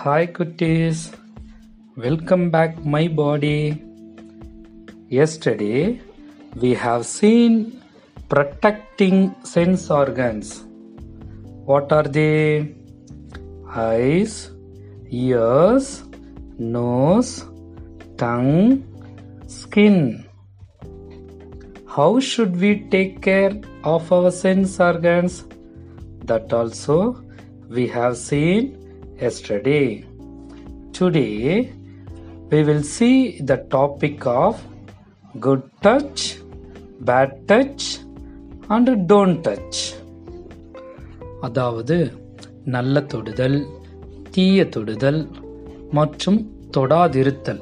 Hi cuties, welcome back my body. Yesterday we have seen protecting sense organs. What are they? Eyes, ears, nose, tongue, skin. How should we take care of our sense organs? That also we have seen yesterday. Today we will see the topic of good touch, bad touch and don't touch. அதாவது நல்ல தொடுதல் தீய தொடுதல் மற்றும் தொடாதிருத்தல்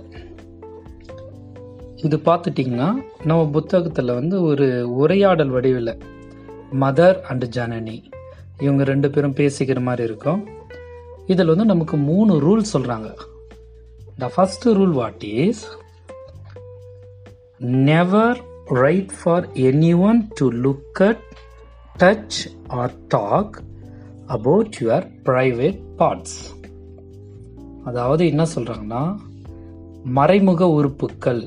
இது பார்த்துட்டிங்கன்னா நம்ம புத்தகத்தில் வந்து ஒரு உரையாடல் வடிவில் மதர் அண்ட் ஜனனி இவங்க ரெண்டு பேரும் பேசிக்கிற மாதிரி இருக்கும் இதில் வந்து நமக்கு மூணு ரூல் சொல்கிறாங்க the first rule what is never right for anyone to look at touch or talk about your private parts அதாவது என்ன சொல்கிறாங்கன்னா மறைமுக உறுப்புக்கள்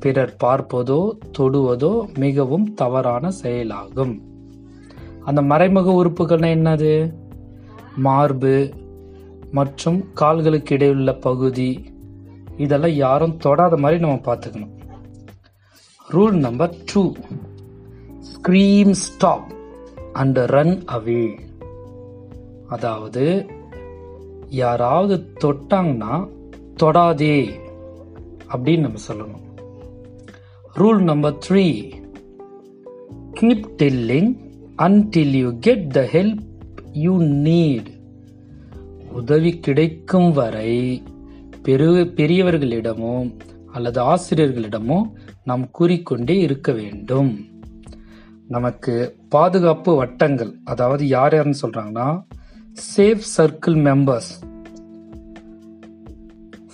பிறர் பார்ப்பதோ தொடுவதோ மிகவும் தவறான செயலாகும். அந்த மறைமுக உறுப்புகள்னா என்னது? மார்பு மற்றும் கால்களுக்கு இடையுள்ள பகுதி. இதெல்லாம் யாரும் தொடாத மாதிரி நம்ம பார்த்துக்கணும். Rule number two scream stop and run away அதாவது யாராவது தொட்டாங்கன்னா தொடாதே அப்படின்னு நம்ம சொல்லணும். Rule number three keep telling until you get the help you need உதவி கிடைக்கும் வரை பெரு பெரியவர்களிடமோ அல்லது ஆசிரியர்களிடமோ நாம் கூறிக்கொண்டே இருக்க வேண்டும். நமக்கு பாதுகாப்பு வட்டங்கள் அதாவது யார் யாருன்னு சொல்றாங்கன்னா safe circle members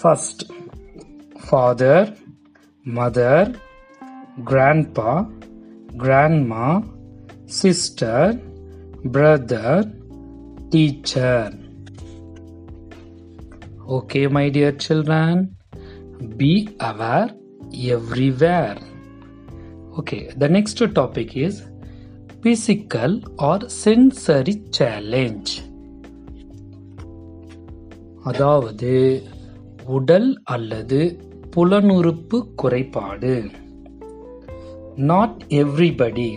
first father mother grandpa grandma sister brother teacher Okay, my dear children, be aware everywhere. Okay, the next topic is physical or sensory challenge. அதாவது உடல் அல்லது புலனுறுப்பு குறைபாடு not everybody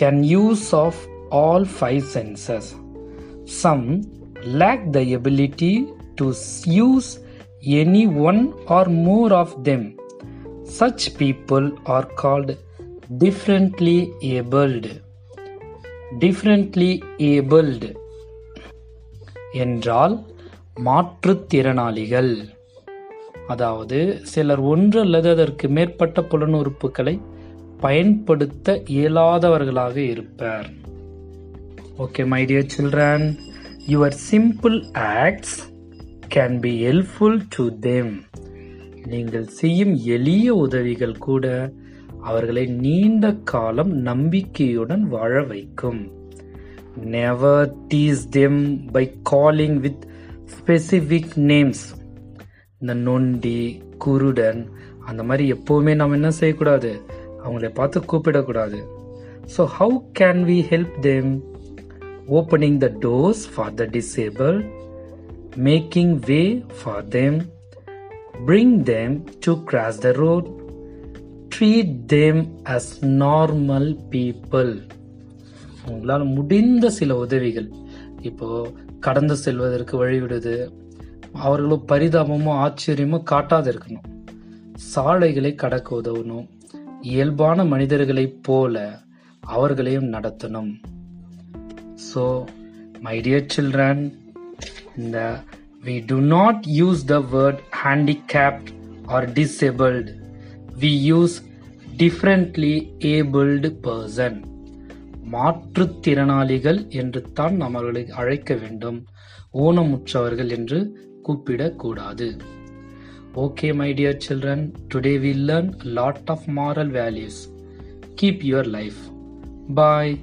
can use of all five senses some lack the ability to use any one or more of them. Such people are called differently abled. Differently abled என்றால் மாற்றுத்திறனாளிகள் அதாவது சிலர் ஒன்று அல்லது அதற்கு மேற்பட்ட புலனுறுப்புகளை பயன்படுத்த இயலாதவர்களாக இருப்பர் okay my dear children your simple acts can be helpful to them நீங்கள் செய்யும் எளிய உதவிகள் கூட அவர்களை நீண்ட காலம் நம்பிக்கையுடன் வாழ வைக்கும். Never tease them by calling with specific names இந்த நொண்டி குருடன் அந்த மாதிரி எப்போவுமே நம்ம என்ன செய்யக்கூடாது? அவங்கள பார்த்து கூப்பிடக்கூடாது. So how can we help them opening the doors for the disable making way for them, bring them to cross the road, treat them as normal people. உங்களால் முடிந்த சில உதவிகள். இப்போ கடந்து செல்வதற்கு வழிவிடுது. அவர்களும் பரிதாபமோ ஆச்சரியமோ காட்டாது இருக்கணும். சாலைகளை கடக்க உதவணும். இயல்பான மனிதர்களைப் போல அவர்களையும் நடத்தணும். ஸோ மை டியர் சில்ட்ரன் இந்த we do not use the word handicapped or disabled. We use differently abled person. மாற்றுத்திறனாளிகள் என்று தான் நம்மளை அழைக்க வேண்டும். ஊனமுற்றவர்கள் என்று கூப்பிடக்கூடாது. Okay my dear children today we learn lot of moral values keep your life boy